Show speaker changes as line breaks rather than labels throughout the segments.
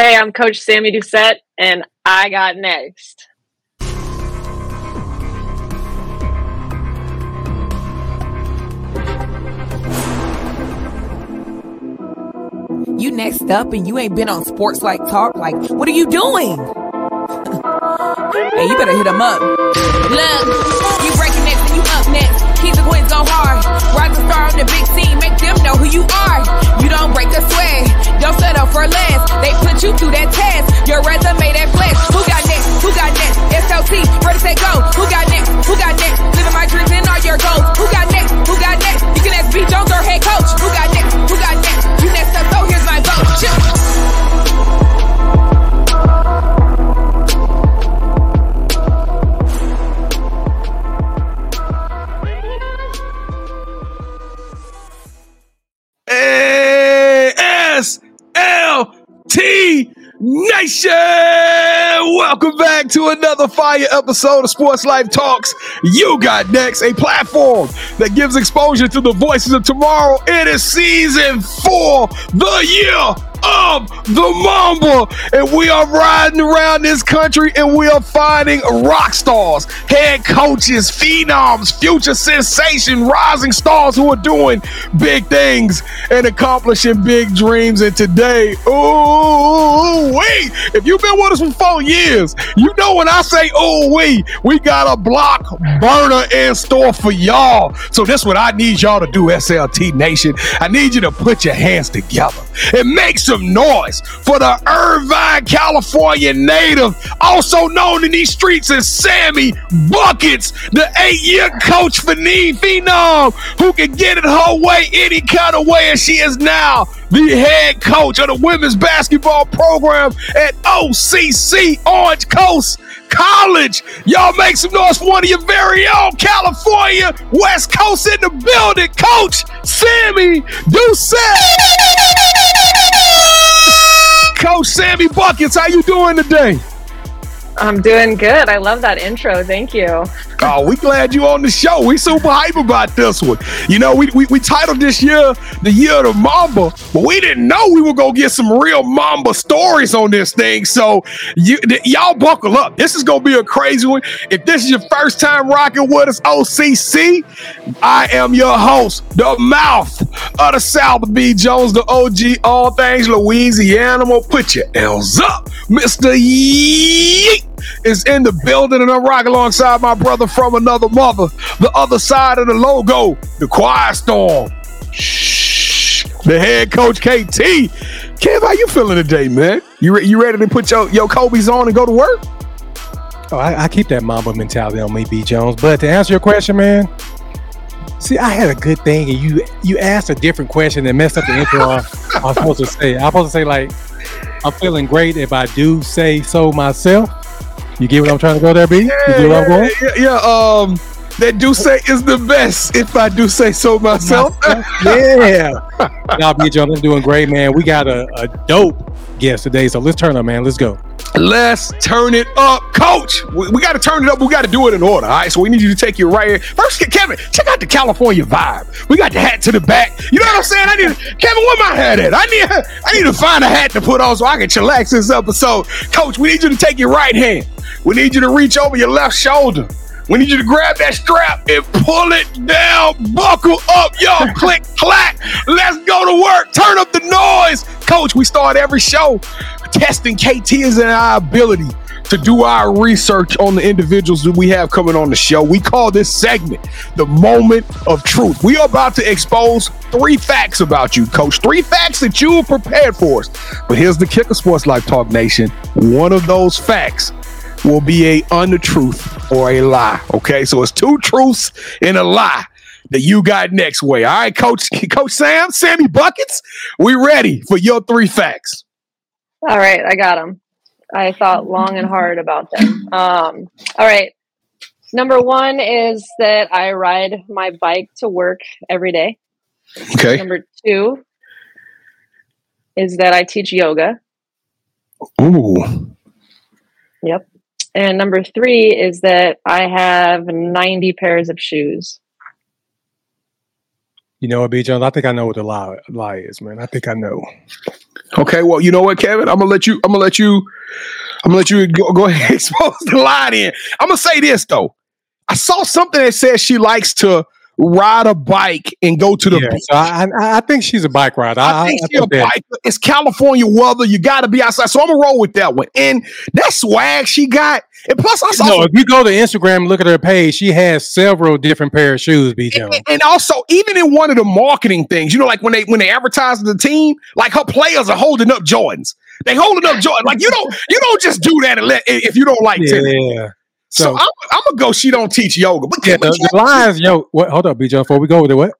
Hey, I'm Coach Sammy Doucette, and I got next.
You next up and you ain't been on Sports Life Talk. Like, what are you doing? hey, you better hit him up. Look, you breaking next and you up next. Keep the Queens go hard. Star on the big team. Make them know who you are. You don't break a sweat. Don't settle for less. They put you through that test. Your resume that flex. Who got next? Who got next? SLT, ready, say go. Who got next? Who got next? Living my dreams and all your goals. Who got next? Who got next? You can ask B. Jones or head coach. Who got next? Who got next? You next up, so here's my vote. Chill.
ASLT Nation! Welcome back to another fire episode of Sports Life Talks. You got next, a platform that gives exposure to the voices of tomorrow. It is season four, the year of the Mamba. And we are riding around this country and we are finding rock stars, head coaches, phenoms, future sensation, rising stars who are doing big things and accomplishing big dreams. And today, ooh, wait, if you've been with us for four years, you know when I say, ooh, we, we got a block burner in store for y'all. So this what I need y'all to do, SLT Nation. I need you to put your hands together and make some noise for the Irvine, California native, also known in these streets as Sammy Buckets, the eight-year coach for Need Phenom, who can get it her way any kind of way, and she is now the head coach of the women's basketball program at OCC Orange Coast College. Y'all make some noise for one of your very own California West Coast in the building, Coach Sammy Doucette. Coach Sammy Buckets, how you doing today?
I'm doing good. I love that intro. Thank you.
Oh, we glad you on the show. We super hype about this one. You know, we, we, we titled this year the year of the Mamba, but we didn't know we were gonna get some real Mamba stories on this thing. So you th- y'all buckle up. This is gonna be a crazy one. If this is your first time rocking with us, OCC, I am your host, the mouth of the South, B. Jones, the OG, all things Louisiana. Put your L's up, Mr. Yeet is in the building, and I'm rocking alongside my brother from another mother, the other side of the logo, the Quiet Storm. Shh, the head coach KT. Kev, how you feeling today, man? You re- you ready to put your your Kobe's on and go to work?
Oh, I, I keep that Mamba mentality on me, B. Jones. But to answer your question, man, see, I had a good thing, and you you asked a different question and messed up the intro. I, I was supposed to say, I'm supposed to say like, I'm feeling great if I do say so myself. You get what I'm trying to go there, B? You get where I'm going?
yeah, yeah, um, that do say is the best, if I do say so myself.
yeah. B. Jones, I'm doing great, man. We got a, a dope guest today, so let's turn up, man. Let's go.
Let's turn it up, coach. We, we got to turn it up. We got to do it in order. All right. So we need you to take your right here. First, Kevin, check out the California vibe. We got the hat to the back. You know what I'm saying? I need Kevin, where my hat at? I need I need to find a hat to put on so I can chillax this episode. Coach, we need you to take your right hand. We need you to reach over your left shoulder. We need you to grab that strap and pull it down. Buckle up, y'all. Click, clack. Let's go to work. Turn up the noise. Coach, we start every show testing KT's and our ability to do our research on the individuals that we have coming on the show. We call this segment the moment of truth. We are about to expose three facts about you, coach. Three facts that you are prepared for us. But here's the kicker, Sports Life Talk Nation. One of those facts will be a untruth or a lie. Okay, so it's two truths and a lie that you got next way. All right, Coach Coach Sam, Sammy Buckets, we ready for your three facts.
All right, I got them. I thought long and hard about them. Um, all right. Number one is that I ride my bike to work every day.
Okay.
Number two is that I teach yoga.
Ooh.
Yep. And number three is that I have 90 pairs of shoes.
You know what, B. Jones? I think I know what the lie, lie is, man. I think I know.
Okay, well, you know what, Kevin? I'm gonna let you. I'm gonna let you. I'm gonna let you go, go ahead and expose the lie. in. I'm gonna say this though. I saw something that says she likes to ride a bike and go to the
Yeah,
beach.
so I, I, I think she's a bike rider.
I think she a biker. It's California weather. You got to be outside. So I'm gonna roll with that one. And that swag she got. And plus, I saw
No,
some
if you go to Instagram look at her page, she has several different pair of shoes. B.
And, and also even in one of the marketing things, you know, like when they when they advertise the team, like her players are holding up Jordans. They holding up Jordan. Like you don't you don't just do that and let, if you don't like tennis.
Yeah.
So,
So,
I'm, I'm gonna go. She don't teach yoga, but,
yeah, the, the lines, yo, what? Hold up, BJ, Before we go with it, what?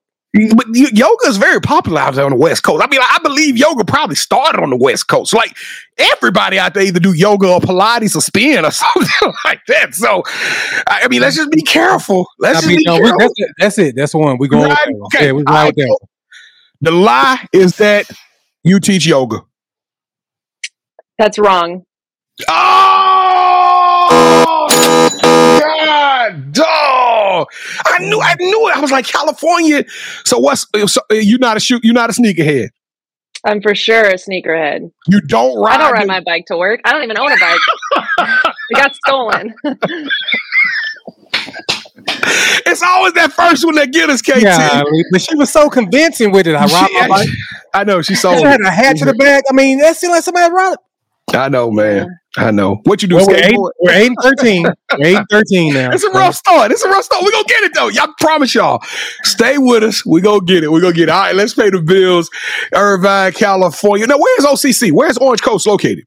but yoga is very popular out there on the West Coast. I mean, I believe yoga probably started on the West Coast. Like everybody out there either do yoga or Pilates or spin or something like that. So, I I mean, let's just be careful. Let's
I
just
mean,
be
no,
careful.
that's it. That's it. That's one. We going.
Right,
with
okay.
Yeah, we
All
going
right,
with that.
cool.
one.
The lie is that you teach yoga.
That's wrong.
Oh God, dog! I knew, I knew it. I was like California. So what's so, you're not a shoot? You're not a sneakerhead.
I'm for sure a sneakerhead.
You don't ride.
I don't ride
the-
my bike to work. I don't even own a bike. it got stolen.
It's always that first one that get us, KT.
Yeah, but she was so convincing with it. I robbed my bike.
I know she sold it.
She had a hat to the back. I mean, that seemed like somebody robbed it.
I know, man. I know. What you do?
Well, we're, eight, we're eight and thirteen. We're eight and thirteen now.
It's a rough start. It's a rough start. We're gonna get it though. Y'all promise y'all. Stay with us. We're gonna get it. We're gonna get it. All right, let's pay the bills. Irvine, California. Now, where's OCC? Where's Orange Coast located?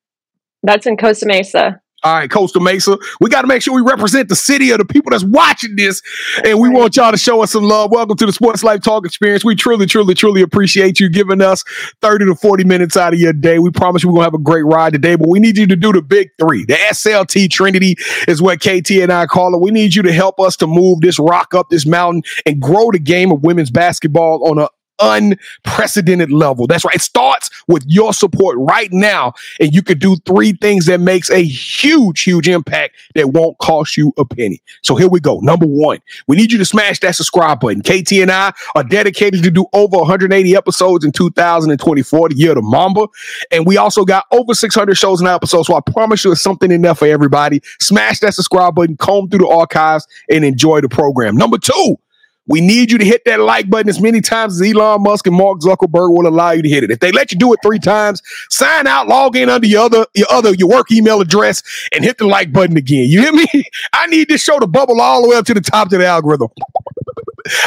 That's in Costa Mesa.
All right, Coastal Mesa. We got to make sure we represent the city of the people that's watching this. And we want y'all to show us some love. Welcome to the Sports Life Talk Experience. We truly, truly, truly appreciate you giving us 30 to 40 minutes out of your day. We promise you we're going to have a great ride today, but we need you to do the big three. The SLT Trinity is what KT and I call it. We need you to help us to move this rock up this mountain and grow the game of women's basketball on a unprecedented level. That's right. It starts with your support right now and you could do three things that makes a huge huge impact that won't cost you a penny. So here we go. Number one we need you to smash that subscribe button. Kt and i are dedicated to do over 180 episodes in 2024 the year of the mamba. And we also got over 600 shows and episodes so i promise you there's something in there for everybody. Smash that subscribe button comb through the archives and enjoy the program. Number two we need you to hit that like button as many times as Elon Musk and Mark Zuckerberg will allow you to hit it. If they let you do it three times, sign out, log in under your other your other your work email address, and hit the like button again. You hear me? I need this show to bubble all the way up to the top of the algorithm.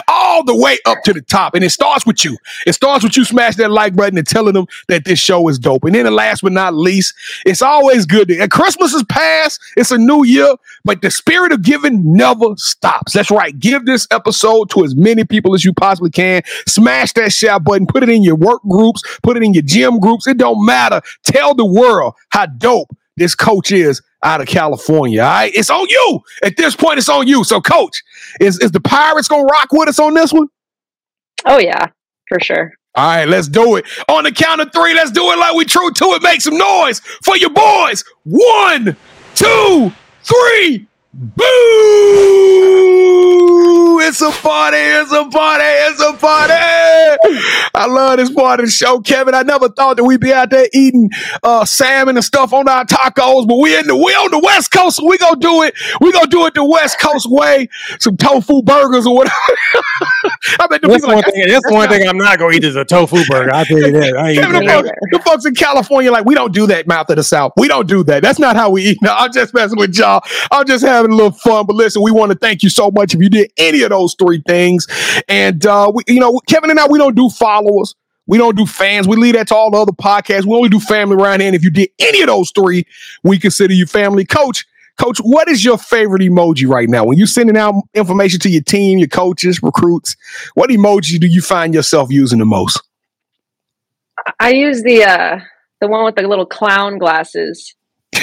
All the way up to the top. And it starts with you. It starts with you smash that like button and telling them that this show is dope. And then the last but not least, it's always good to and Christmas is past. It's a new year, but the spirit of giving never stops. That's right. Give this episode to as many people as you possibly can. Smash that share button. Put it in your work groups. Put it in your gym groups. It don't matter. Tell the world how dope this coach is out of California. All right. It's on you. At this point, it's on you. So, coach, is, is the Pirates gonna rock with us on this one?
Oh yeah, for sure.
All right, let's do it. On the count of three, let's do it like we true to it. Make some noise for your boys. One, two, three. Boo! It's a party, it's a party, it's a party. I love this part of the show, Kevin. I never thought that we'd be out there eating uh, salmon and stuff on our tacos, but we in the we on the West Coast, so we gonna do it. We gonna do it the West Coast way. Some tofu burgers or whatever. I bet the
That's one
like,
thing. That's one thing I'm not gonna eat is a tofu burger. I'll tell you that. I
Kevin, the, folks, the folks in California, like, we don't do that mouth of the South. We don't do that. That's not how we eat. No, I'm just messing with y'all. I'm just having a little fun. But listen, we want to thank you so much if you did any of those three things. And, uh, we, you know, Kevin and I, we don't do followers. We don't do fans. We leave that to all the other podcasts. We only do family around here. And if you did any of those three, we consider you family. Coach, Coach, what is your favorite emoji right now? When you're sending out information to your team, your coaches, recruits, what emoji do you find yourself using the most?
I use the uh the one with the little clown glasses.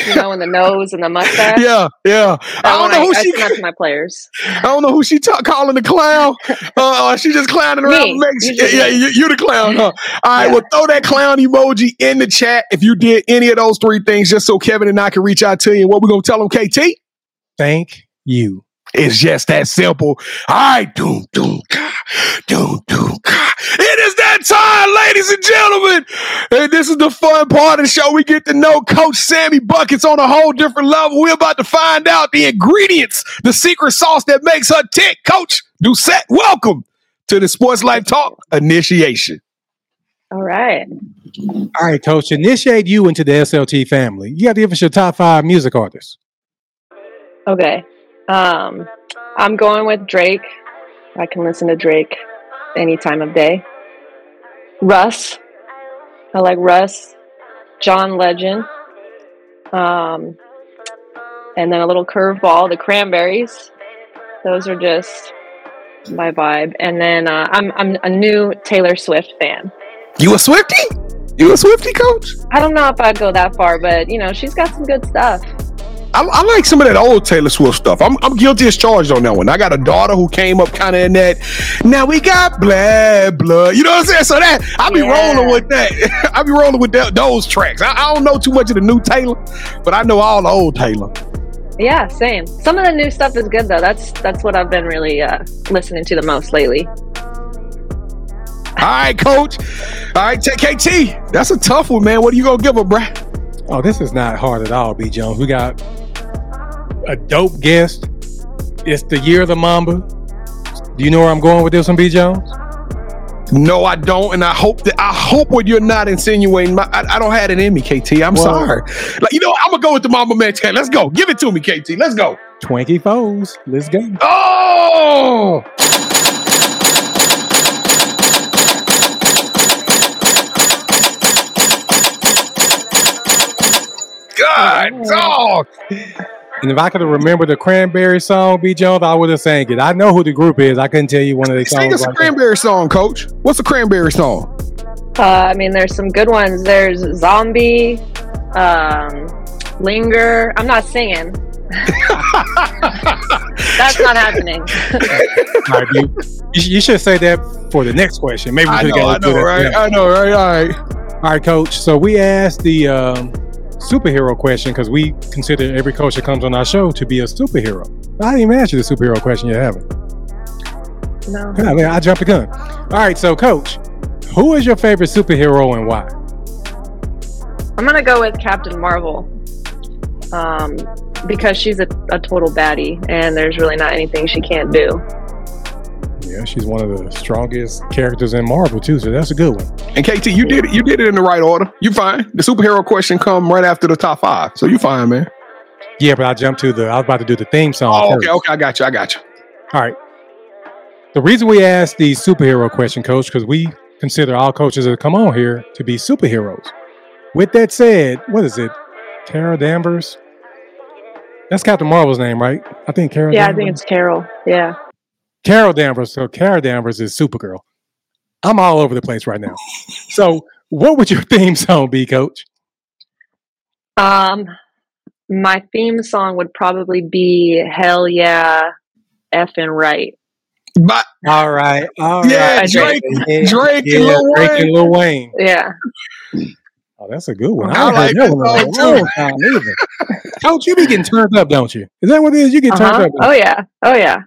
You know, and the nose and the mustache.
Yeah, yeah.
That
I don't know
I,
who
I
she.
send to my players.
I don't know who she ta- calling the clown. Uh, she just clowning around.
Me.
Makes-
Usually
yeah,
me.
you, you the clown, huh? All right,
Yeah.
well, throw that clown emoji in the chat if you did any of those three things, just so Kevin and I can reach out to you. And what we gonna tell them, KT?
Thank you.
It's just that simple. All right, doom, doom, ka, doom, doom. It is that that time, ladies and gentlemen. And this is the fun part of the show. We get to know Coach Sammy Buckets on a whole different level. We're about to find out the ingredients, the secret sauce that makes her tick. Coach Doucette, welcome to the Sports Life Talk initiation.
All right.
All right, Coach, initiate you into the SLT family. You got to give us your top five music artists.
Okay. Um, I'm going with Drake. I can listen to Drake any time of day. Russ. I like Russ. John Legend. Um, and then a little curveball, the Cranberries. Those are just my vibe. And then uh, I'm I'm a new Taylor Swift fan.
You a Swifty? You a Swifty, Coach?
I don't know if I'd go that far, but you know she's got some good stuff.
I, I, like some of that old Taylor Swift stuff. I'm, I'm guilty as charged on that one. I got a daughter who came up kind of in that. Now we got blah blah. You know what I'm saying? So that I'll be yeah. rolling with that. I'll be rolling with that, those tracks. I, I, don't know too much of the new Taylor, but I know all the old Taylor.
Yeah, same. Some of the new stuff is good though. That's that's what I've been really uh, listening to the most lately.
All right, coach. All right, KT. That's a tough one, man. What are you gonna give her, bruh?
Oh, this is not hard at all, B. Jones. We got a dope guest. It's the year of the Mamba. Do you know where I'm going with this one, B. Jones?
No, I don't, and I hope that I hope what you're not insinuating. My, I, I, don't have it in me, KT. I'm sorry. Like you know, I'm gonna go with the Mamba man. Let's go. Give it to me, KT. Let's go.
Twinkie foes. Let's go.
Oh. God, oh. dog.
And if I could have remembered the Cranberry song, B. Jones, I would have sang it. I know who the group is. I couldn't tell you one of the songs.
Sing us a Cranberry song, Coach. What's a Cranberry song?
Uh, I mean, there's some good ones. There's Zombie, um, Linger. I'm not singing. That's not happening.
right, you, you, should say that for the next question. Maybe we
I know, I know, right? I know, right? All right.
All right, Coach. So we asked the um, superhero question because we consider every coach that comes on our show to be a superhero. I didn't even ask you the superhero question you haven't.
No.
I, mean, I jumped the gun. All right, so coach, who is your favorite superhero and why?
I'm gonna go with Captain Marvel. Um, because she's a, a total baddie and there's really not anything she can't do.
Yeah, she's one of the strongest characters in Marvel too, so that's a good one.
And KT, you did it. You did it in the right order. You fine. The superhero question come right after the top five, so you fine, man.
Yeah, but I jumped to the. I was about to do the theme song.
Oh, okay, okay, I got you. I got you.
All right. The reason we asked the superhero question, Coach, because we consider all coaches that come on here to be superheroes. With that said, what is it? Carol Danvers. That's Captain Marvel's name, right? I think Carol.
Yeah,
Danvers?
I think it's Carol. Yeah.
Carol Danvers. So Carol Danvers is Supergirl. I'm all over the place right now. so what would your theme song be, Coach?
Um, my theme song would probably be "Hell Yeah, effing right."
But
all right, all
yeah,
right.
Drake,
yeah,
Drake,
yeah,
and Lil
Drake
Wayne.
and Lil Wayne.
Yeah.
Oh, that's a good one.
I like
that
that
one in a
song,
long time. Coach, you be getting turned up, don't you? Is that what it is? You get turned
Uh-huh.
up.
Oh yeah. Oh yeah.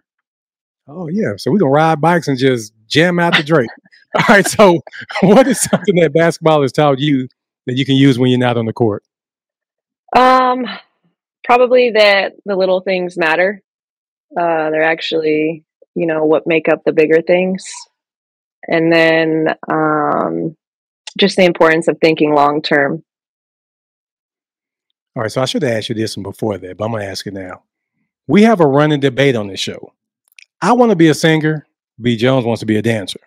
Oh yeah. So we gonna ride bikes and just jam out the Drake. All right. So what is something that basketball has taught you that you can use when you're not on the court?
Um, probably that the little things matter. Uh, they're actually, you know, what make up the bigger things. And then um, just the importance of thinking long term.
All right. So I should have asked you this one before that, but I'm gonna ask you now. We have a running debate on this show. I want to be a singer. B. Jones wants to be a dancer.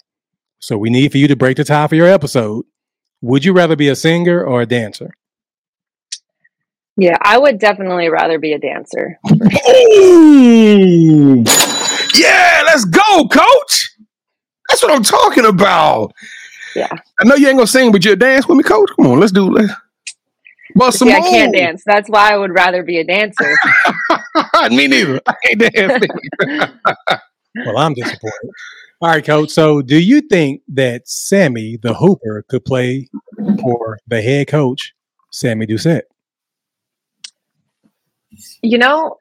So we need for you to break the tie for your episode. Would you rather be a singer or a dancer?
Yeah, I would definitely rather be a dancer.
Oh, yeah, let's go, coach. That's what I'm talking about.
Yeah.
I know you ain't gonna sing, but you dance with me, coach. Come on, let's do it. Bust some
See, I can't dance. That's why I would rather be a dancer.
me neither. I can't dance.
Well, I'm disappointed. All right, coach. So, do you think that Sammy the Hooper could play for the head coach, Sammy Doucette?
you know,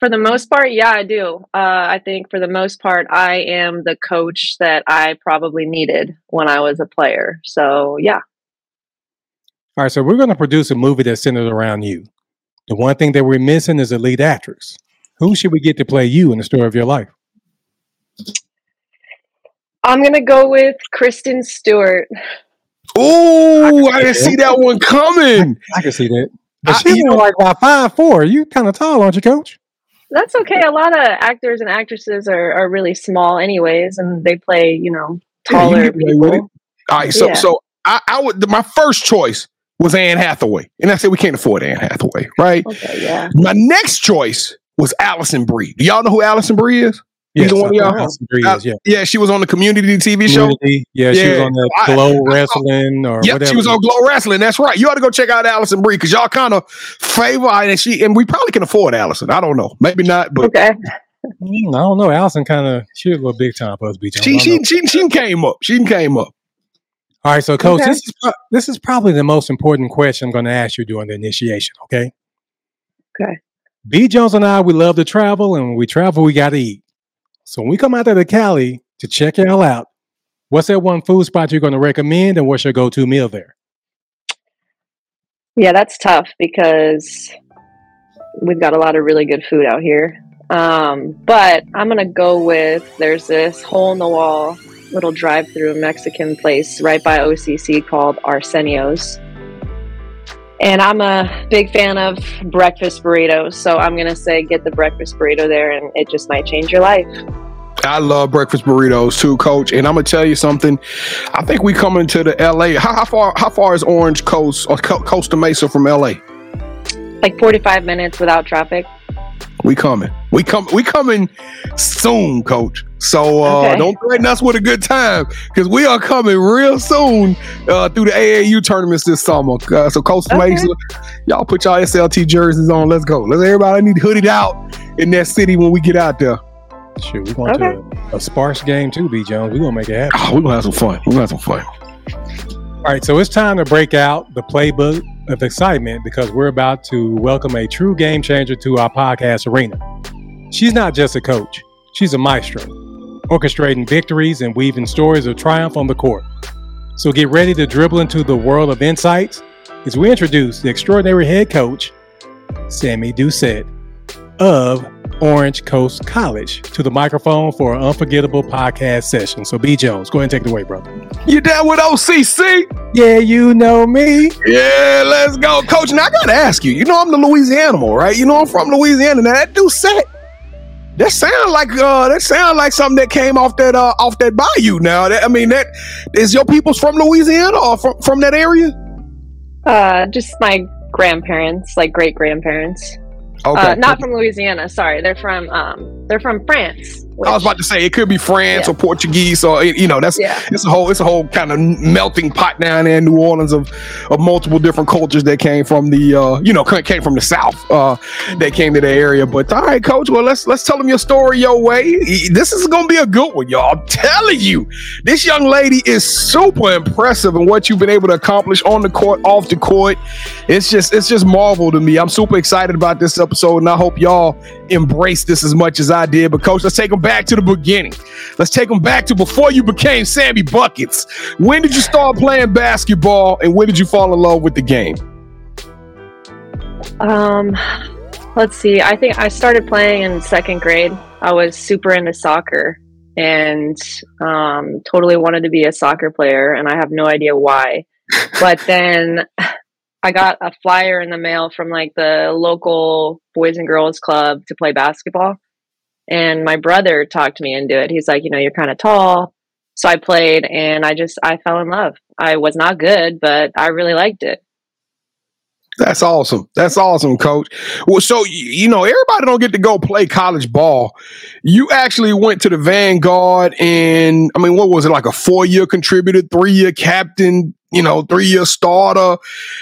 For the most part, yeah, I do. Uh, I think for the most part, I am the coach that I probably needed when I was a player. So, yeah.
All right, so we're going to produce a movie that's centered around you. The one thing that we're missing is a lead actress. Who should we get to play you in the story of your life?
I'm going to go with Kristen Stewart.
Oh, I, I didn't see that one coming.
I, I can see that. But she's like about five four. You kind of tall, aren't you, Coach?
That's okay. A lot of actors and actresses are, are really small, anyways, and they play, you know, taller yeah, people.
All right, so yeah. so I, I would my first choice was Anne Hathaway, and I said we can't afford Anne Hathaway, right?
Okay, yeah.
My next choice was Alison Brie. Do y'all know who Alison Brie is?
Yes, one of y'all. Is,
yeah. yeah, she was on the Community TV show.
Community, yeah, yeah, she was on the Glow I, Wrestling or yep, whatever.
she was on Glow Wrestling. That's right. You ought to go check out Alison Brie because y'all kind of favor her. and she and we probably can afford Alison. I don't know, maybe not, but
okay.
Mm, I don't know. Alison kind of she was a little big time for us. Beach.
She she, she she came up. She came up.
All right, so coach, okay. this is this is probably the most important question I'm going to ask you during the initiation. Okay.
Okay.
B Jones and I, we love to travel, and when we travel, we got to eat. So when we come out to the Cali to check y'all out, what's that one food spot you're going to recommend, and what's your go-to meal there?
Yeah, that's tough because we've got a lot of really good food out here. Um, but I'm gonna go with there's this hole in the wall little drive-through Mexican place right by OCC called Arsenio's. And I'm a big fan of breakfast burritos, so I'm gonna say get the breakfast burrito there, and it just might change your life.
I love breakfast burritos too, Coach. And I'm gonna tell you something. I think we coming to the LA. How, how far? How far is Orange Coast or Costa Mesa from LA?
Like 45 minutes without traffic.
We coming. We come. We coming soon, Coach. So uh, okay. don't threaten us with a good time because we are coming real soon uh, through the AAU tournaments this summer. Uh, so Costa okay. Mesa, y'all put y'all SLT jerseys on. Let's go. Let's everybody need hooded out in that city when we get out there.
Sure, we're going okay. to a, Sparks game too, B Jones. We're gonna make it happen.
Oh, we're gonna have some fun. We're gonna have some fun.
All right, so it's time to break out the playbook of excitement because we're about to welcome a true game changer to our podcast arena. She's not just a coach, she's a maestro, orchestrating victories and weaving stories of triumph on the court. So get ready to dribble into the world of insights as we introduce the extraordinary head coach, Sammy Doucette of Orange Coast College to the microphone for an unforgettable podcast session. So, B. Jones, go ahead and take it away, brother.
You down with OCC?
Yeah, you know me.
Yeah, let's go, Coach. Now I gotta ask you. You know I'm the Louisiana, right? You know I'm from Louisiana. Now that Doucette, that sound like uh, that sound like something that came off that uh, off that bayou. Now, that, I mean, that is your people's from Louisiana or from from that area?
Uh, just my grandparents, like great grandparents. Okay. Uh, not from Louisiana. Sorry, they're from um, they're from France.
Which, I was about to say it could be France yeah. or Portuguese or you know that's yeah. it's a whole it's a whole kind of melting pot down there in New Orleans of of multiple different cultures that came from the uh, you know came from the South uh, that came to the area. But all right, Coach, well let's let's tell them your story your way. This is gonna be a good one, y'all. I'm telling you, this young lady is super impressive in what you've been able to accomplish on the court, off the court. It's just it's just marvel to me. I'm super excited about this episode, and I hope y'all embrace this as much as I did. But Coach, let's take them back to the beginning. Let's take them back to before you became Sammy Buckets. When did you start playing basketball and when did you fall in love with the game?
Um, let's see. I think I started playing in second grade. I was super into soccer and um, totally wanted to be a soccer player, and I have no idea why. but then I got a flyer in the mail from like the local boys and girls club to play basketball. And my brother talked me into it. He's like, you know, you're kind of tall. So I played and I just, I fell in love. I was not good, but I really liked it.
That's awesome. That's awesome, coach. Well, so you know, everybody don't get to go play college ball. You actually went to the Vanguard and I mean, what was it like a four year contributor, three year captain, you know, three year starter.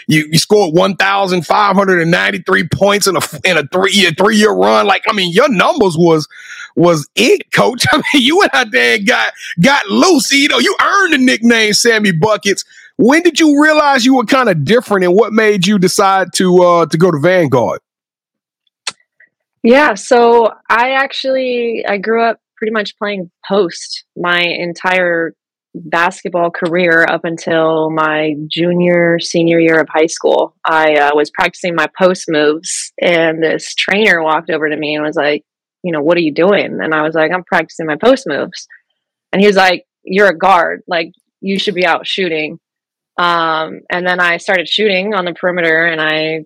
You, you scored 1,593 points in a, in a three year, three year run. Like, I mean, your numbers was, was it, coach. I mean, you went out there and got, got loose. You know, you earned the nickname Sammy Buckets. When did you realize you were kind of different and what made you decide to, uh, to go to Vanguard?
Yeah, so I actually I grew up pretty much playing post my entire basketball career up until my junior senior year of high school. I uh, was practicing my post moves, and this trainer walked over to me and was like, "You know, what are you doing?" And I was like, "I'm practicing my post moves." And he was like, "You're a guard. Like you should be out shooting." Um, and then I started shooting on the perimeter, and I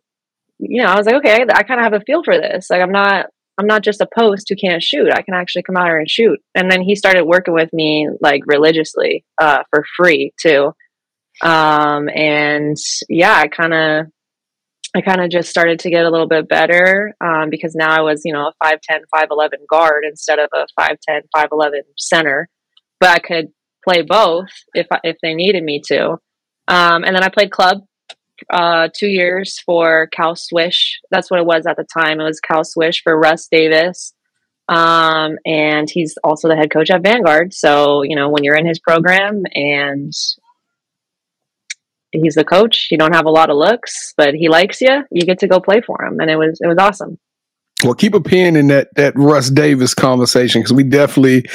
you know, I was like, okay, I kind of have a feel for this. Like, I'm not, I'm not just a post who can't shoot. I can actually come out here and shoot. And then he started working with me like religiously, uh, for free too. Um, and yeah, I kind of, I kind of just started to get a little bit better um, because now I was, you know, a 5'10, 5'11 guard instead of a 5'10, 5'11 center. But I could play both if if they needed me to. Um, and then I played club uh, two years for Cal Swish. That's what it was at the time. It was Cal Swish for Russ Davis. Um, and he's also the head coach at Vanguard. So, you know, when you're in his program and he's the coach, you don't have a lot of looks, but he likes you, you get to go play for him. And it was, it was awesome.
Well, keep a pin in that that Russ Davis conversation because we definitely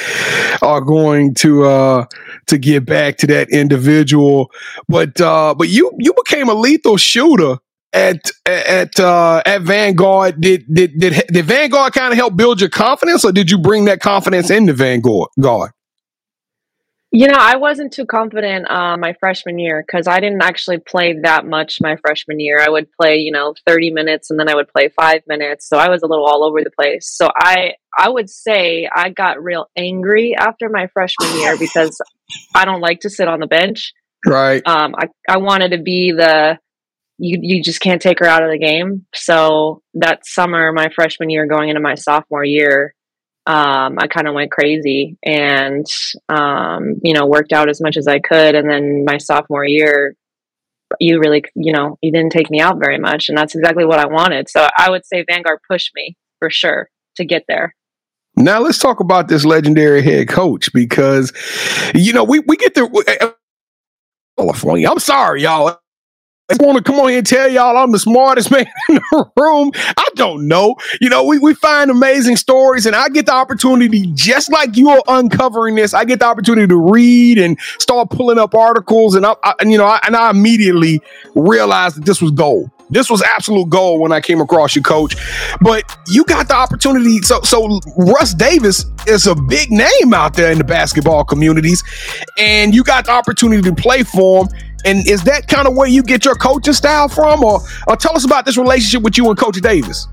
are going to uh to get back to that individual. But uh but you you became a lethal shooter at at uh at Vanguard. Did did did, did Vanguard kind of help build your confidence, or did you bring that confidence into Vanguard?
You know, I wasn't too confident uh, my freshman year because I didn't actually play that much my freshman year. I would play, you know, 30 minutes and then I would play five minutes. So I was a little all over the place. So I, I would say I got real angry after my freshman year because I don't like to sit on the bench.
Right.
Um, I, I wanted to be the, you, you just can't take her out of the game. So that summer, my freshman year going into my sophomore year, um, I kind of went crazy and, um, you know, worked out as much as I could. And then my sophomore year, you really, you know, you didn't take me out very much. And that's exactly what I wanted. So I would say Vanguard pushed me for sure to get there.
Now let's talk about this legendary head coach because, you know, we, we get the, California. I'm sorry, y'all. I want to come on here and tell y'all I'm the smartest man in the room. I don't know. You know, we, we find amazing stories, and I get the opportunity, just like you are uncovering this, I get the opportunity to read and start pulling up articles, and I, I and, you know, I, and I immediately realized that this was gold. This was absolute gold when I came across you, coach. But you got the opportunity. So, so Russ Davis is a big name out there in the basketball communities, and you got the opportunity to play for him and is that kind of where you get your coaching style from, or or tell us about this relationship with you and Coach Davis?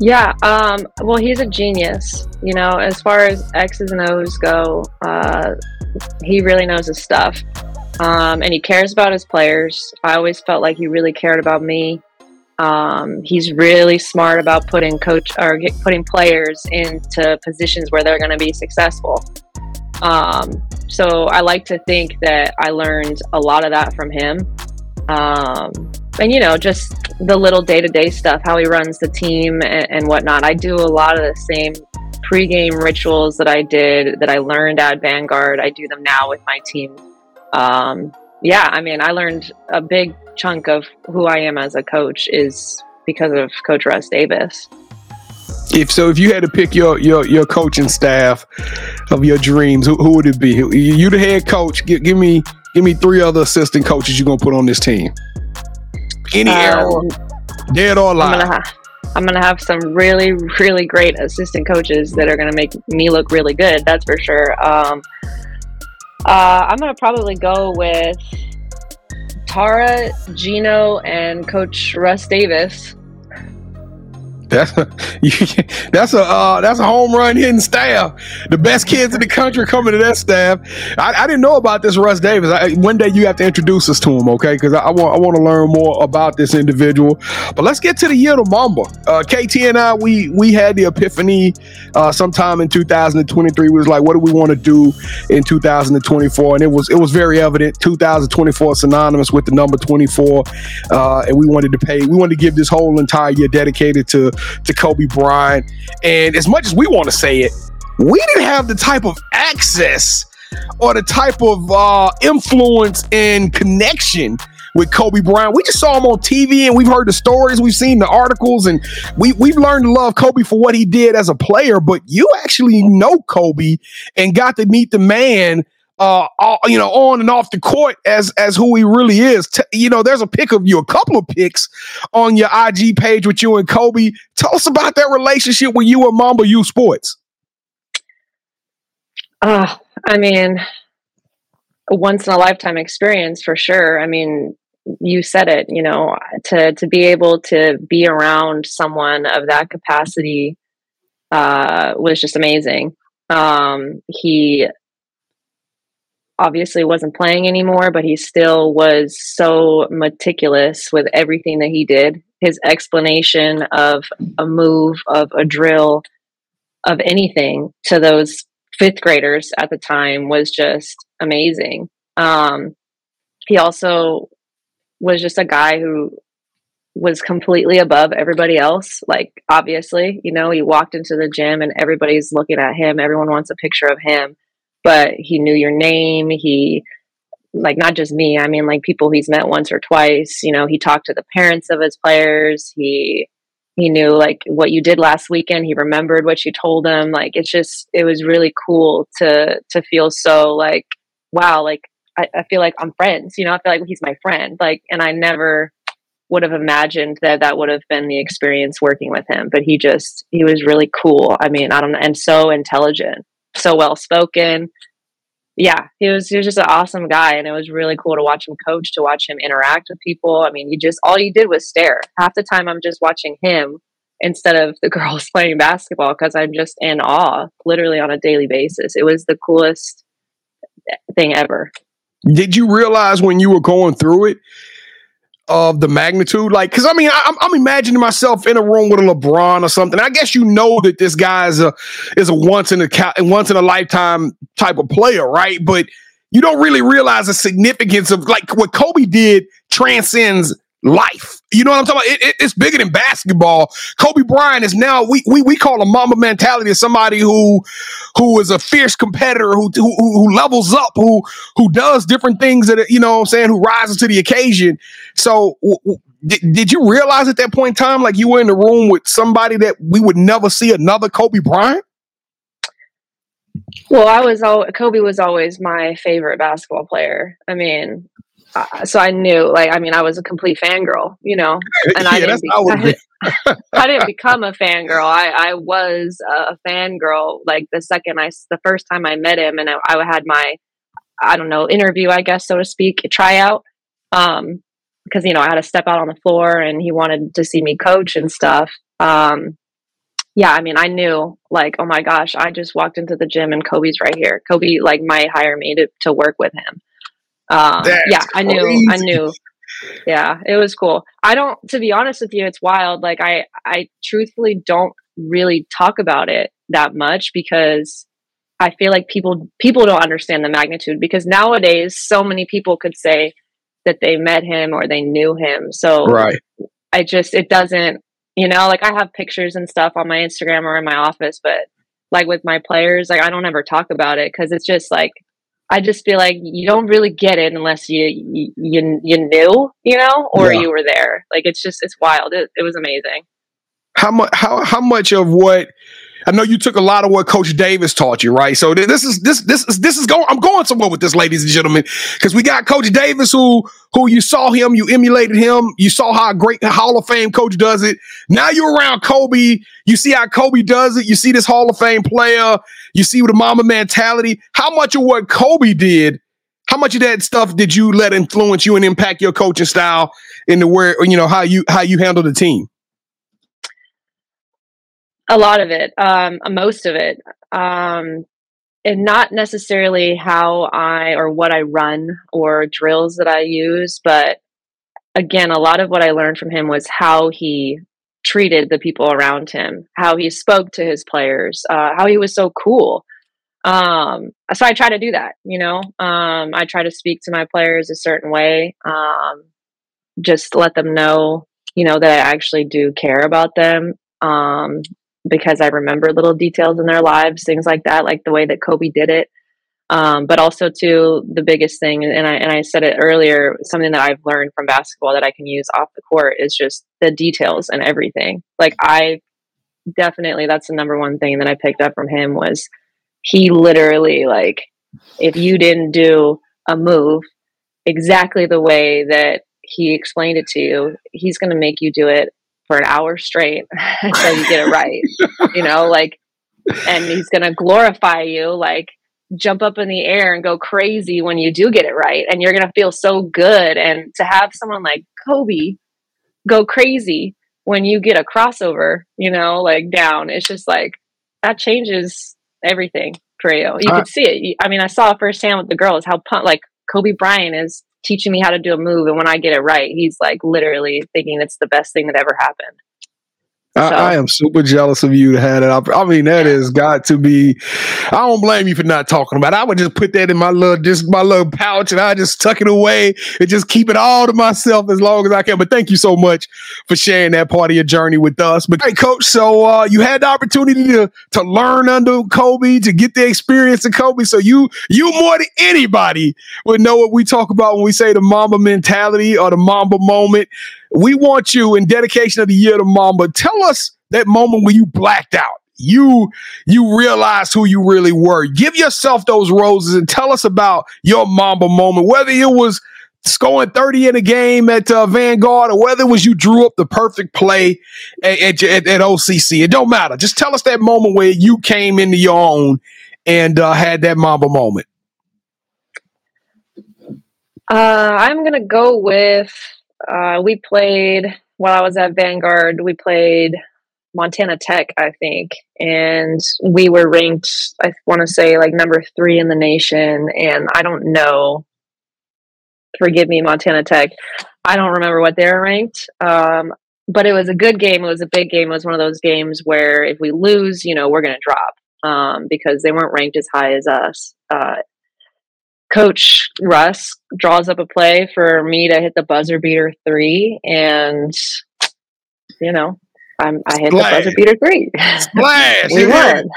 Yeah, um, well, he's a genius. You know, as far as X's and O's go, uh, he really knows his stuff, um, and he cares about his players. I always felt like he really cared about me. Um, he's really smart about putting coach or putting players into positions where they're going to be successful. Um, so I like to think that I learned a lot of that from him. Um, and you know, just the little day to day stuff, how he runs the team and, and, whatnot. I do a lot of the same pregame rituals that I did that I learned at Vanguard. I do them now with my team. Um, yeah, I mean, I learned a big chunk of who I am as a coach is because of Coach Russ Davis.
If so, if you had to pick your your your coaching staff of your dreams, who, who would it be? You the head coach. Give, give me give me three other assistant coaches you're gonna put on this team. Any um, era, dead or alive.
I'm gonna, ha- I'm gonna have some really really great assistant coaches that are gonna make me look really good. That's for sure. Um, uh, I'm gonna probably go with Tara, Gino, and Coach Russ Davis.
That's a, that's a uh, that's a home run hitting staff. The best kids in the country coming to that staff. I, I didn't know about this Russ Davis. I, one day you have to introduce us to him, okay? Because I, I, want I want to learn more about this individual. But let's get to the year of Mamba. Uh, KT and I we we had the epiphany uh, sometime in 2023. We was like, what do we want to do in 2024? And it was it was very evident. 2024 synonymous with the number 24, uh, and we wanted to pay. We wanted to give this whole entire year dedicated to to Kobe Bryant. And as much as we want to say it, we didn't have the type of access or the type of uh, influence and connection with Kobe Bryant. We just saw him on TV and we've heard the stories, we've seen the articles, and we we've learned to love Kobe for what he did as a player. But you actually know Kobe and got to meet the man uh, all, you know, on and off the court as as who he really is. T- you know, there's a pic of you, a couple of pics on your IG page with you and Kobe. Tell us about that relationship with you and Mamba U Sports.
Uh, I mean, once in a lifetime experience for sure. I mean, you said it, you know, to to be able to be around someone of that capacity uh, was just amazing. Um, he obviously wasn't playing anymore, but he still was so meticulous with everything that he did. His explanation of a move, of a drill, of anything to those fifth graders at the time was just amazing. Um, he also was just a guy who was completely above everybody else. Like, obviously, you know, he walked into the gym and everybody's looking at him, everyone wants a picture of him, but he knew your name. He, like, not just me, I mean, like people he's met once or twice. You know, he talked to the parents of his players. He, he knew like what you did last weekend he remembered what you told him like it's just it was really cool to to feel so like wow like I, I feel like i'm friends you know i feel like he's my friend like and i never would have imagined that that would have been the experience working with him but he just he was really cool i mean i don't know and so intelligent so well spoken yeah, he was he was just an awesome guy, and it was really cool to watch him coach, to watch him interact with people. I mean, you just all you did was stare. Half the time, I'm just watching him instead of the girls playing basketball because I'm just in awe, literally on a daily basis. It was the coolest thing ever.
Did you realize when you were going through it of the magnitude? Like, because I mean, I, I'm imagining myself in a room with a LeBron or something. I guess you know that this guy is a is a once in a once in a lifetime type of player, right? But you don't really realize the significance of like what Kobe did transcends life. You know what I'm talking about? It, it, it's bigger than basketball. Kobe Bryant is now we we we call a Mamba mentality as somebody who who is a fierce competitor who who, who levels up, who who does different things that you know what I'm saying, who rises to the occasion. So w- w- did, did you realize at that point in time like you were in the room with somebody that we would never see another Kobe Bryant?
Well, I was all Kobe was always my favorite basketball player. I mean, uh, so I knew, like, I mean, I was a complete fangirl, you know, and yeah, I, didn't be- I, I, didn't become a fangirl. I, I was a fangirl, like the second I, the first time I met him and I, I had my, I don't know, interview, I guess, so to speak, tryout. Um, because, you know, I had to step out on the floor and he wanted to see me coach and stuff. Um, yeah, I mean, I knew like, oh my gosh, I just walked into the gym and Kobe's right here. Kobe like might hire me to, to work with him. Um, yeah, I knew, crazy. I knew. Yeah, it was cool. I don't, to be honest with you, it's wild. Like I, I truthfully don't really talk about it that much because I feel like people, people don't understand the magnitude because nowadays so many people could say that they met him or they knew him. So
right.
I just, it doesn't, you know, like I have pictures and stuff on my Instagram or in my office, but like with my players, like I don't ever talk about it because it's just like I just feel like you don't really get it unless you you you, you knew, you know, or yeah. you were there. Like it's just it's wild. It, it was amazing.
How much how how much of what I know you took a lot of what Coach Davis taught you, right? So this is this this is this is going. I'm going somewhere with this, ladies and gentlemen, because we got Coach Davis, who who you saw him, you emulated him, you saw how great Hall of Fame coach does it. Now you're around Kobe, you see how Kobe does it. You see this Hall of Fame player, you see the Mamba mentality. How much of what Kobe did? How much of that stuff did you let influence you and impact your coaching style in the where you know how you how you handle the team?
A lot of it um, most of it um, and not necessarily how i or what i run or drills that i use but again a lot of what i learned from him was how he treated the people around him how he spoke to his players uh, how he was so cool. Um, so i try to do that you know? Um, i try to speak to my players a certain way um, just let them know you know that i actually do care about them um, because I remember little details in their lives, things like that, like the way that Kobe did it. Um, but also to the biggest thing, and I and I said it earlier, something that I've learned from basketball that I can use off the court is just the details and everything. Like I definitely that's the number one thing that I picked up from him was he literally like if you didn't do a move exactly the way that he explained it to you, he's going to make you do it for an hour straight until you get it right. you know, like, and he's going to glorify you, like, jump up in the air and go crazy when you do get it right. And you're going to feel so good. And to have someone like Kobe go crazy when you get a crossover, you know, like down, it's just like that changes everything for you. You uh, can see it. I mean, I saw firsthand with the girls how pun- like Kobe Bryant is teaching me how to do a move, and when I get it right, he's like literally thinking it's the best thing that ever happened.
I, I, am super jealous of you to have that. I mean, that has got to be. I don't blame you for not talking about. it. I would just put that in my little, just my little pouch, and I just tuck it away and just keep it all to myself as long as I can. But thank you so much for sharing that part of your journey with us. But hey, coach, so uh, you had the opportunity to to learn under Kobe, to get the experience of Kobe. So you you more than anybody would know what we talk about when we say the Mamba mentality or the Mamba moment. We want you in dedication of the year to Mamba. Tell us that moment when you blacked out. You you realized who you really were. Give yourself those roses and tell us about your Mamba moment. Whether it was scoring 30 in a game at uh, Vanguard or whether it was you drew up the perfect play at, at, at, at, OCC. It don't matter. Just tell us that moment where you came into your own and uh, had that Mamba moment.
Uh, I'm going to go with uh, we played while I was at Vanguard. We played Montana Tech, I think, and we were ranked. I want to say like number three in the nation, and I don't know. Forgive me, Montana Tech. I don't remember what they were ranked. Um, but it was a good game. It was a big game. It was one of those games where if we lose, you know, we're going to drop um, because they weren't ranked as high as us. Uh, Coach Russ draws up a play for me to hit the buzzer beater three, and you know, I'm, I hit Splash. the buzzer beater three.
Splash! we won.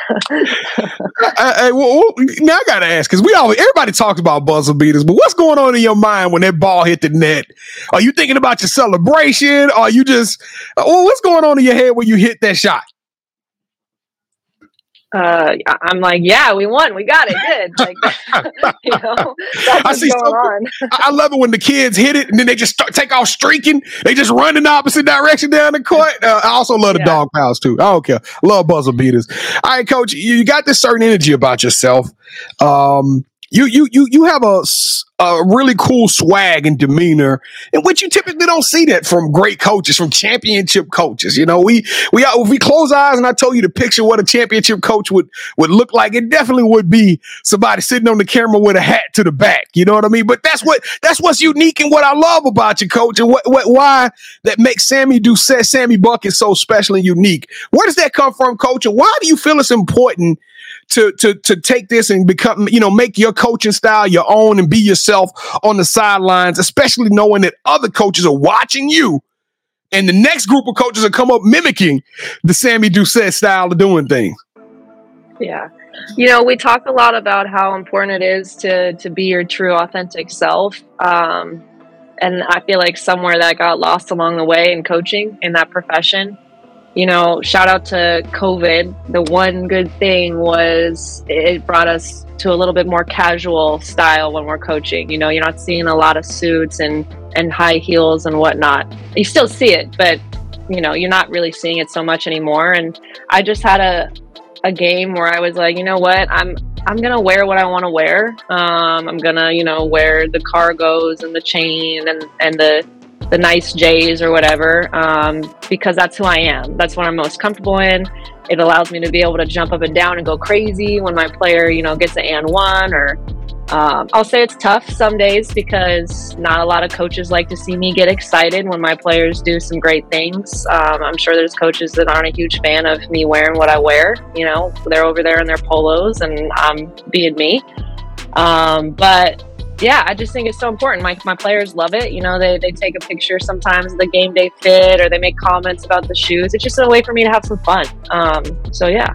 I, I, well, now I gotta ask because we always everybody talks about buzzer beaters, but what's going on in your mind when that ball hit the net? Are you thinking about your celebration? Are you just uh, well, what's going on in your head when you hit that shot?
Uh, I'm like, yeah, we won, we got it, good. Like, you know, that's what's going so, on.
I love it when the kids hit it and then they just start, take off streaking. They just run in the opposite direction down the court. Uh, I also love the yeah. dog pals too. I don't care. Love buzzer beaters. All right, coach, you got this certain energy about yourself. Um, you you you you have a a really cool swag and demeanor in which you typically don't see that from great coaches, from championship coaches. You know, we we uh, if we close eyes and I told you to picture what a championship coach would would look like, it definitely would be somebody sitting on the camera with a hat to the back. You know what I mean? But that's what that's what's unique and what I love about you, coach, and what, what why that makes Sammy Doucette, Sammy Bucket so special and unique. Where does that come from, coach? And why do you feel it's important? To to to take this and become, you know, make your coaching style your own and be yourself on the sidelines, especially knowing that other coaches are watching you. And the next group of coaches will come up mimicking the Sammy Doucette style of doing things.
Yeah. You know, we talk a lot about how important it is to to be your true authentic self. Um, and I feel like somewhere that got lost along the way in coaching in that profession you know, shout out to COVID. The one good thing was it brought us to a little bit more casual style when we're coaching. You know, you're not seeing a lot of suits and and high heels and whatnot. You still see it, but you know, you're not really seeing it so much anymore. And I just had a a game where I was like, you know what, I'm I'm gonna wear what I want to wear. Um, I'm gonna, you know, wear the cargos and the chain and and the the nice J's or whatever, um, because that's who I am. That's what I'm most comfortable in. It allows me to be able to jump up and down and go crazy when my player, you know, gets an and one. Or um, I'll say it's tough some days because not a lot of coaches like to see me get excited when my players do some great things. Um, I'm sure there's coaches that aren't a huge fan of me wearing what I wear. You know, they're over there in their polos and I'm being me. Um, but yeah, I just think it's so important. My, my players love it. You know, they, they take a picture sometimes of the game day fit or they make comments about the shoes. It's just a way for me to have some fun. Um, so, yeah.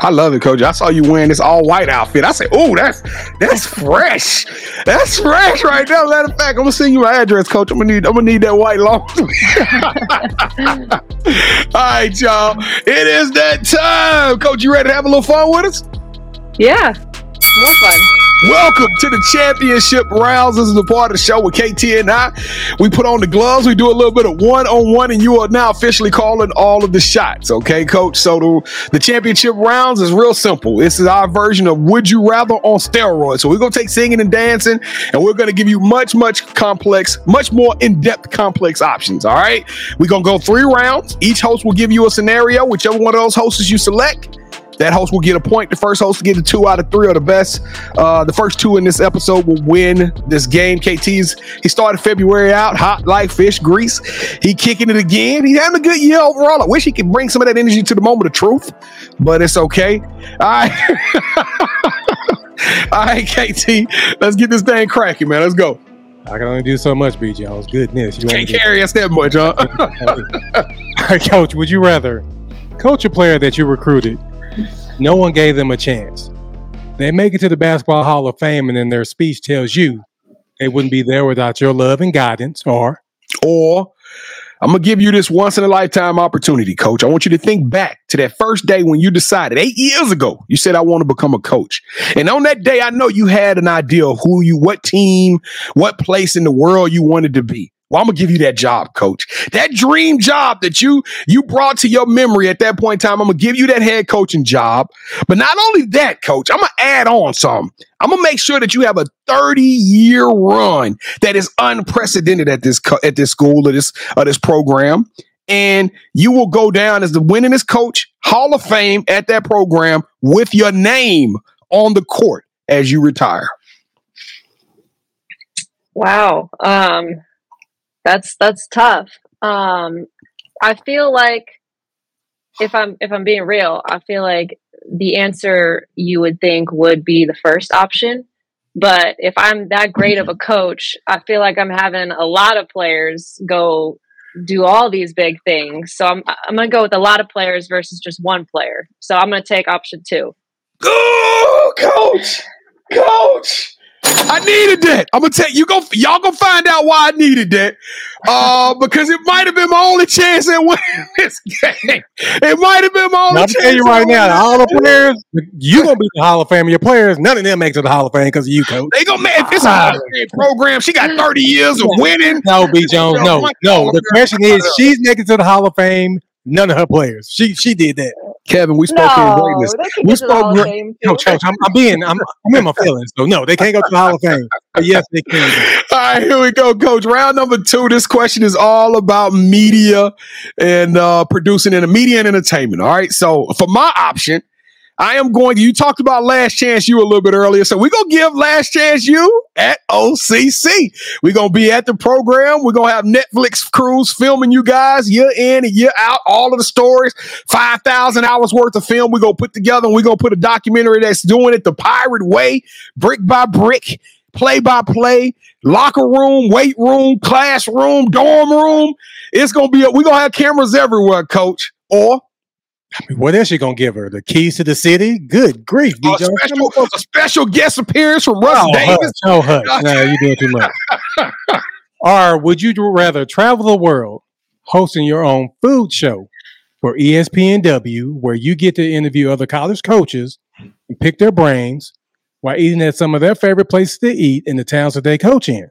I love it, Coach. I saw you wearing this all white outfit. I said, "Oh, that's that's fresh. That's fresh right there." Matter of fact, I'm gonna send you my address, Coach. I'm gonna need I'm gonna need that white long. all right, y'all. It is that time, Coach. You ready to have a little fun with us?
Yeah, more fun.
Welcome to the championship rounds. This is the part of the show with KT and I. We put on the gloves. We do a little bit of one on one, and you are now officially calling all of the shots. Okay, coach. So the, the championship rounds is real simple. This is our version of Would You Rather on steroids. So we're going to take singing and dancing, and we're going to give you much, much complex, much more in depth, complex options. All right. We're going to go three rounds. Each host will give you a scenario, whichever one of those hosts you select. That host will get a point. The first host to get the two out of three are the best. Uh, the first two in this episode will win this game. KT's he started February out hot like fish grease. He kicking it again. He having a good year overall. I wish he could bring some of that energy to the moment of truth, but it's okay. All right, all right, KT. Let's get this thing cracking, man. Let's go.
I can only do so much, B Jones. Goodness,
you can't carry us that much, huh?
all right, coach. Would you rather coach a player that you recruited no one gave them a chance. They make it to the Basketball Hall of Fame, and then their speech tells you they wouldn't be there without your love and guidance, or
or I'm gonna give you this once in a lifetime opportunity, coach. I want you to think back to that first day when you decided eight years ago, you said, I want to become a coach. And on that day, I know you had an idea of who you, what team, what place in the world you wanted to be. Well, I'm gonna give you that job, coach. That dream job that you you brought to your memory at that point in time. I'm gonna give you that head coaching job. But not only that, coach, I'm gonna add on some. I'm gonna make sure that you have a 30 year run that is unprecedented at this at this school or this or this program. And you will go down as the winningest coach, Hall of Fame at that program with your name on the court as you retire.
Wow. Um, that's that's tough. Um, I feel like if I'm if I'm being real, I feel like the answer you would think would be the first option. But if I'm that great of a coach, I feel like I'm having a lot of players go do all these big things. So I'm I'm gonna go with a lot of players versus just one player. So I'm gonna take option two.
Go, coach, coach. I needed that. I'm gonna tell you, go y'all gonna find out why I needed that. Uh, because it might have been my only chance at winning this game. It might have been my only.
I'm telling you right now, all the players, you gonna be the Hall of Fame. Your players, none of them make it to the Hall of Fame because of you, coach.
They gonna make if it's a Hall of Fame program. She got 30 years of winning.
No, B Jones, no, no. The question is, she's making to the Hall of Fame. None of her players. She she did that.
Kevin, we spoke no, in greatness. We spoke
great.
No, Church, I'm, I'm, being, I'm, I'm in my feelings. So no, they can't go to the Hall of Fame. But yes, they can.
All right, here we go, Coach. Round number two. This question is all about media and uh, producing in the media and entertainment. All right. So for my option, I am going to, you talked about Last Chance U a little bit earlier. So we're going to give Last Chance U at OCC. We're going to be at the program. We're going to have Netflix crews filming you guys year in and year out, all of the stories, 5,000 hours worth of film. We're going to put together and we're going to put a documentary that's doing it the pirate way, brick by brick, play by play, locker room, weight room, classroom, dorm room. It's going to be, we're going to have cameras everywhere, coach. Or
I mean, what else you gonna give her? The keys to the city? Good grief,
a special, a special guest appearance from Russ
oh,
Davis.
Oh, hush. no, you're doing too much. or would you rather travel the world hosting your own food show for ESPNW, where you get to interview other college coaches and pick their brains while eating at some of their favorite places to eat in the towns that they coach in?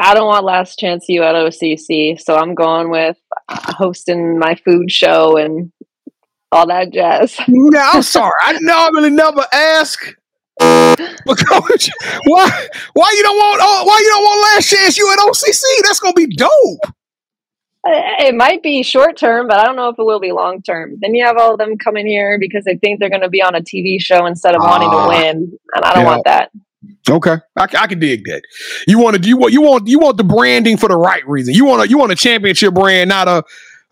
I don't want Last Chance U at OCC, so I'm going with uh, hosting my food show and all that jazz.
no, I'm sorry. I normally never ask. But coach, why why you don't want oh, why you don't want Last Chance U at OCC? That's gonna be dope.
It might be short term, but I don't know if it will be long term. Then you have all of them coming here because they think they're going to be on a TV show instead of uh, wanting to win, and I don't yeah. want that.
Okay, I, I can dig that. You want to you want you want you want the branding for the right reason. You want a you want a championship brand, not a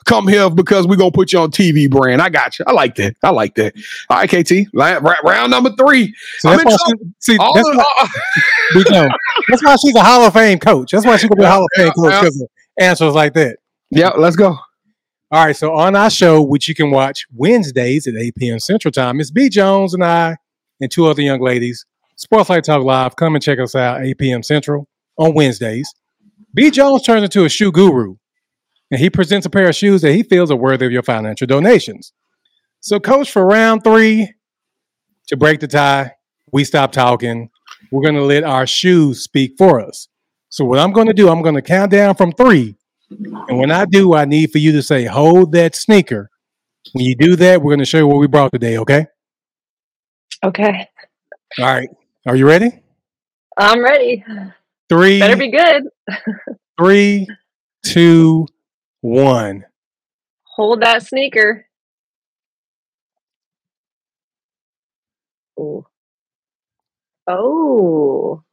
come here because we're gonna put you on TV brand. I got you. I like that. I like that. All right, KT. Round number three.
So that's, why she, see, that's, why, that's why she's a Hall of Fame coach. That's why she's gonna be a Hall of Fame coach because answers like that.
Yeah, let's go.
All right, so on our show, which you can watch Wednesdays at 8 p.m. Central Time, it's B Jones and I and two other young ladies. Sports Life Talk Live. Come and check us out 8 p.m. Central on Wednesdays. B Jones turns into a shoe guru, and he presents a pair of shoes that he feels are worthy of your financial donations. So, coach, for round three, to break the tie, we stop talking. We're going to let our shoes speak for us. So, what I'm going to do, I'm going to count down from three. And when I do, I need for you to say, hold that sneaker. When you do that, we're going to show you what we brought today, okay?
Okay.
All right. Are you ready?
I'm ready.
Three,
Better be good.
three, two, one.
Hold that sneaker. Ooh. Oh.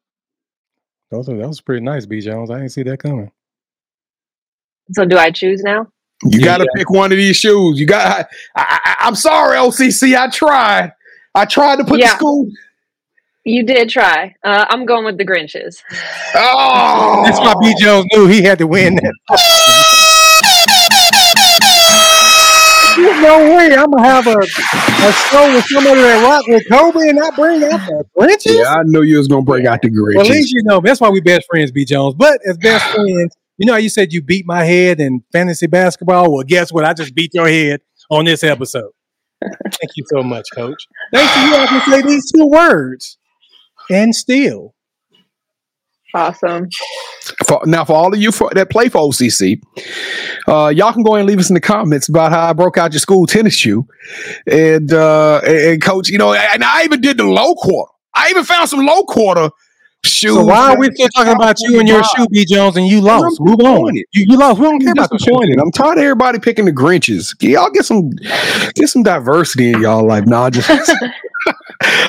Those are, that was pretty nice, B Jones. I didn't see that coming.
So do I choose now?
You
Yeah.
got to pick one of these shoes. You got. I, I, I'm sorry, OCC. I tried. I tried to put the school.
You did try. Uh, I'm going with the Grinches.
Oh,
That's why B Jones knew he had to win that. There's no way I'm gonna have a, a show with somebody that rock with Kobe and not bring out the Grinches.
Yeah, I knew you was gonna bring out the
Well, at least you know that's why we best friends, B Jones. But as best friends, you know how you said you beat my head in fantasy basketball. Well, guess what? I just beat your head on this episode. Thank you so much, Coach. Thanks to you, I can say these two words and still.
Awesome.
For, now, for all of you for, that play for OCC, uh, y'all can go ahead and leave us in the comments about how I broke out your school tennis shoe. And, uh, and, and coach, you know, and I even did the low quarter. I even found some low quarter shoes.
So why are we still talking about you and your shoe, B Jones, and you lost? Move on. You, you lost. We don't care
I'm
about the shoe.
disappointed. I'm tired of everybody picking the Grinches. Y'all get some get some diversity in y'all life. Nah, just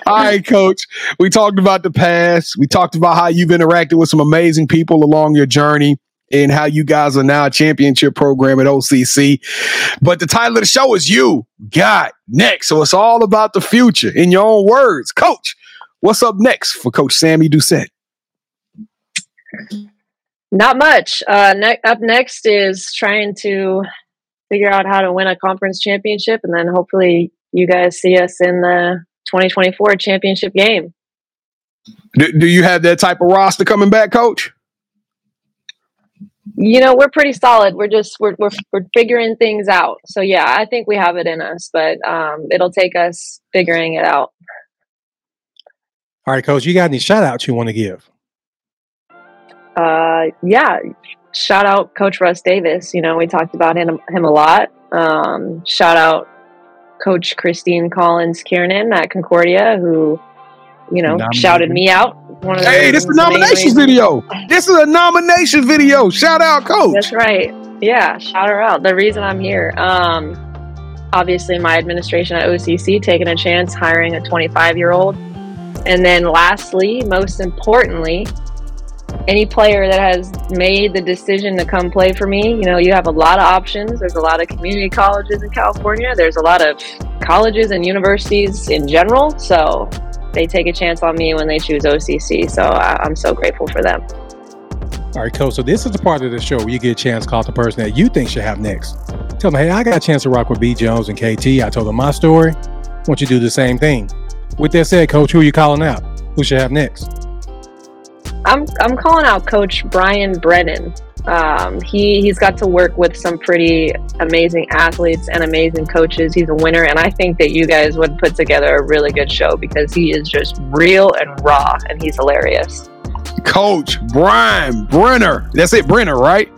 all right, coach. We talked about the past. We talked about how you've interacted with some amazing people along your journey and how you guys are now a championship program at OCC. But the title of the show is You Got Next. So it's all about the future in your own words. Coach, what's up next for Coach Sammy Doucette?
Not much. Uh, ne- up next is trying to figure out how to win a conference championship, and then hopefully you guys see us in the 2024 championship game.
Do, do you have that type of roster coming back, coach?
You know, we're pretty solid. We're just we're we're, we're figuring things out. So yeah, I think we have it in us, but um, it'll take us figuring it out.
All right, Coach. You got any shout outs you want to give?
Uh, yeah, shout out Coach Russ Davis. You know, we talked about him him a lot. Um, shout out Coach Christine Collins Kiernan at Concordia, who you know
Nominated.
shouted me out. One of
Hey, this is a nominations
reasons-
video. This is a nomination video. Shout out, coach.
That's right. Yeah, shout her out. The reason I'm here. Um, obviously, my administration at OCC taking a chance hiring a 25 year old. And then, lastly, most importantly, any player that has made the decision to come play for me, you know, you have a lot of options. There's a lot of community colleges in California, there's a lot of colleges and universities in general. So, they take a chance on me when they choose OCC. So, I- I'm so grateful for them.
All right, Coach. So this is the part of the show where you get a chance to call the person that you think should have next. Tell them, hey, I got a chance to rock with B Jones and KT. I told them my story. Won't you do the same thing? With that said, Coach, who are you calling out? Who should have next?
I'm I'm calling out Coach Brian Brennan. Um, he he's got to work with some pretty amazing athletes and amazing coaches. He's a winner, and I think that you guys would put together a really good show because he is just real and raw, and he's hilarious.
Coach Brian Brenner. That's it, Brenner, right?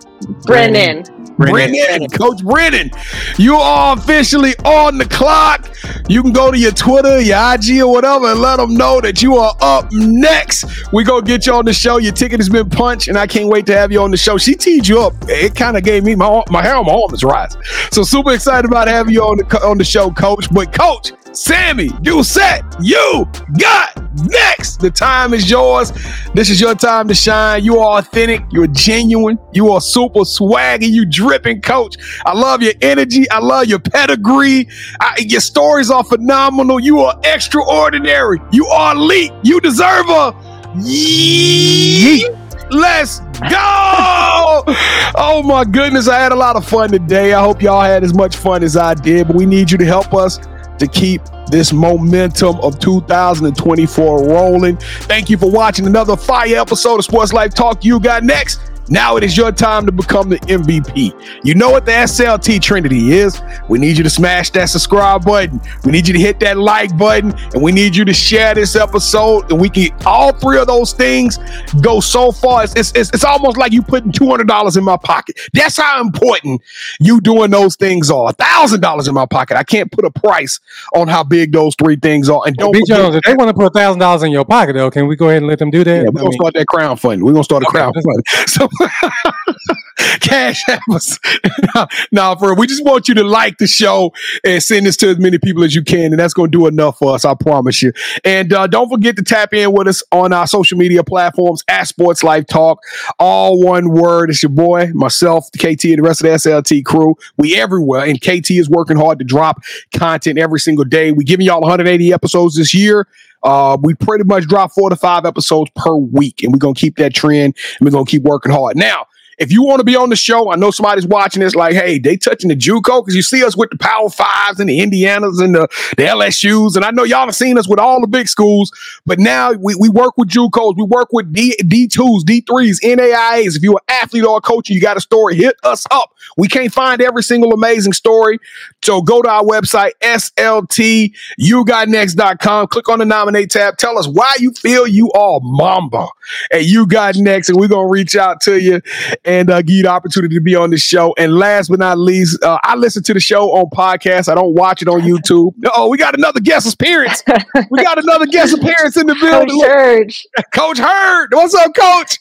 Brennan,
Brennan. Coach Brennan. You are officially on the clock. You can go to your Twitter, your IG, or whatever, and let them know that you are up next. We're gonna get you on the show. Your ticket has been punched, and I can't wait to have you on the show. She teed you up. It kind of gave me my my hair on my arm is rising. So super excited about having you on the on the show, Coach. But Coach Sammy Doucette, you got next. The time is yours. This is your time to shine. You are authentic. You're genuine. You are super swaggy. You dripping, Coach. I love your energy. I love your pedigree. I, your stories are phenomenal. You are extraordinary. You are elite. You deserve a yeet. Let's go! Oh my goodness, I had a lot of fun today. I hope y'all had as much fun as I did, but we need you to help us to keep this momentum of 2024 rolling. Thank you for watching another fire episode of Sports Life Talk. You got next. Now it is your time to become the MVP. You know what the SLT Trinity is. We need you to smash that subscribe button. We need you to hit that like button, and we need you to share this episode. And we can all three of those things go so far. It's it's, it's almost like you putting two hundred dollars in my pocket. That's how important you doing those things are. thousand dollars in my pocket. I can't put a price on how big those three things are. And don't
Big Jones, if they want to put a thousand dollars in your pocket, though, can we go ahead and let them do that?
Yeah, we're gonna start that crowdfunding. We're gonna start a
Okay,
fund. So cash app us. nah, for we just want you to like the show and send this to as many people as you can, and that's gonna do enough for us. I promise you. And uh, don't forget to tap in with us on our social media platforms at Sports Life Talk. All one word. It's your boy, myself, KT, and the rest of the SLT crew. We everywhere, and KT is working hard to drop content every single day. We giving y'all 180 episodes this year. Uh, we pretty much drop four to five episodes per week, and we're gonna keep that trend, and we're gonna keep working hard. Now, if you want to be on the show, I know somebody's watching this, like, hey, they touching the JUCO because you see us with the Power Fives and the Indianas and the, the LSU's, and I know y'all have seen us with all the big schools, but now we, we work with JUCOs, we work with D D2s, D3s, NAIAs. If you're an athlete or a coach and you got a story, hit us up. We can't find every single amazing story. So go to our website, SLTUGotNext.com. Click on the nominate tab. Tell us why you feel you are Mamba and you got next, and we're gonna reach out to you and uh, give you the opportunity to be on the show. And last but not least, uh, I listen to the show on podcast. I don't watch it on YouTube. Oh, we got another guest appearance. We got another guest appearance in the building. Look,
Surge.
Coach Hurd. What's up, Coach?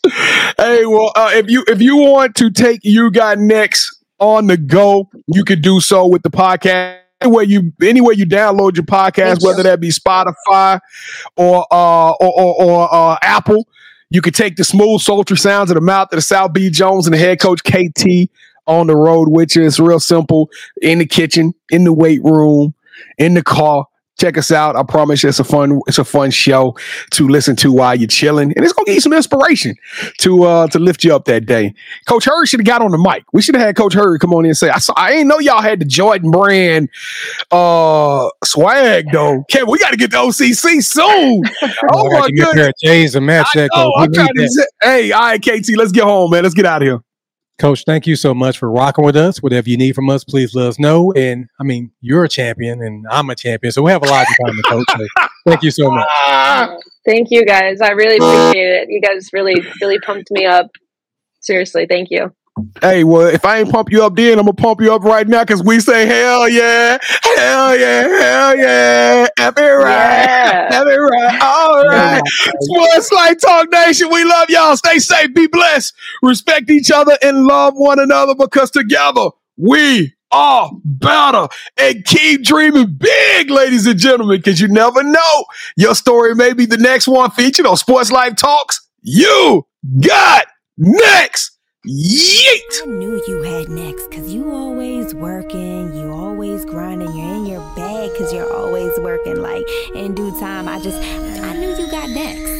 Hey, well, uh, if you if you want to take you got next on the go, you could do so with the podcast. Anywhere you anywhere you download your podcast, whether that be Spotify or uh or or, or uh, Apple, you could take the smooth, sultry sounds of the mouth of the South B. Jones and the head coach KT on the road, which is real simple in the kitchen, in the weight room, in the car. Check us out. I promise you it's a fun, it's a fun show to listen to while you're chilling. And it's gonna give you some inspiration to uh to lift you up that day. Coach Hurd should have got on the mic. We should have had Coach Hurd come on in and say, I saw I ain't know y'all had the Jordan brand uh swag though. Kevin, we gotta get the OCC soon. oh my goodness.
J's and match that.
know. I'm trying to say, hey, all right, KT, let's get home, man. Let's get out of here.
Coach, thank you so much for rocking with us. Whatever you need from us, please let us know. And I mean, you're a champion and I'm a champion, so we have a lot in common, Coach. So thank you so much.
Thank you guys. I really appreciate it. You guys really, really pumped me up. Seriously, thank you.
Hey, well, if I ain't pump you up then, I'm gonna pump you up right now because we say hell yeah, hell yeah, hell yeah, happy right,
Yeah.
happy right, all right. Sports Life Talk Nation, we love y'all. Stay safe, be blessed, respect each other, and love one another because together we are better. And keep dreaming big, ladies and gentlemen, because you never know. Your story may be the next one featured on Sports Life Talks. You got next. Yeet.
I knew you had next cause you always working, you always grinding, you're in your bag cause you're always working. Like in due time, I just, I knew you got next.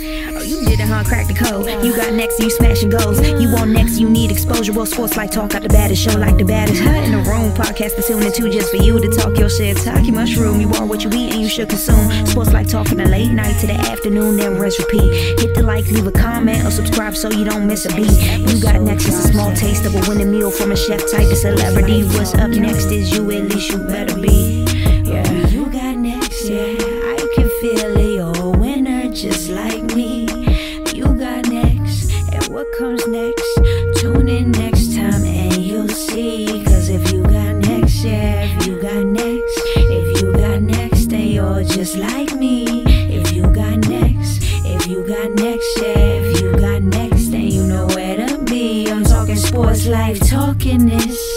Huh? Crack the code. You got next, you smashing goals. You want next, you need exposure. Well, sports like talk out the baddest show, like the baddest. Huh? In the room, podcast to tune into just for you to talk your shit. Talk your mushroom. You are what you eat and you should consume. Sports like talk from the late night to the afternoon, then rest repeat. Hit the like, leave a comment, or subscribe so you don't miss a beat. You got next is a small taste of a winning meal from a chef type of celebrity. What's up next is you, at least you better be. Yeah, comes next? Tune in next time and you'll see. Cause if you got next, yeah, if you got next, if you got next, then you're just like me. If you got next, if you got next, yeah, if you got next, then you know where to be. I'm talking. Sports life, talking this.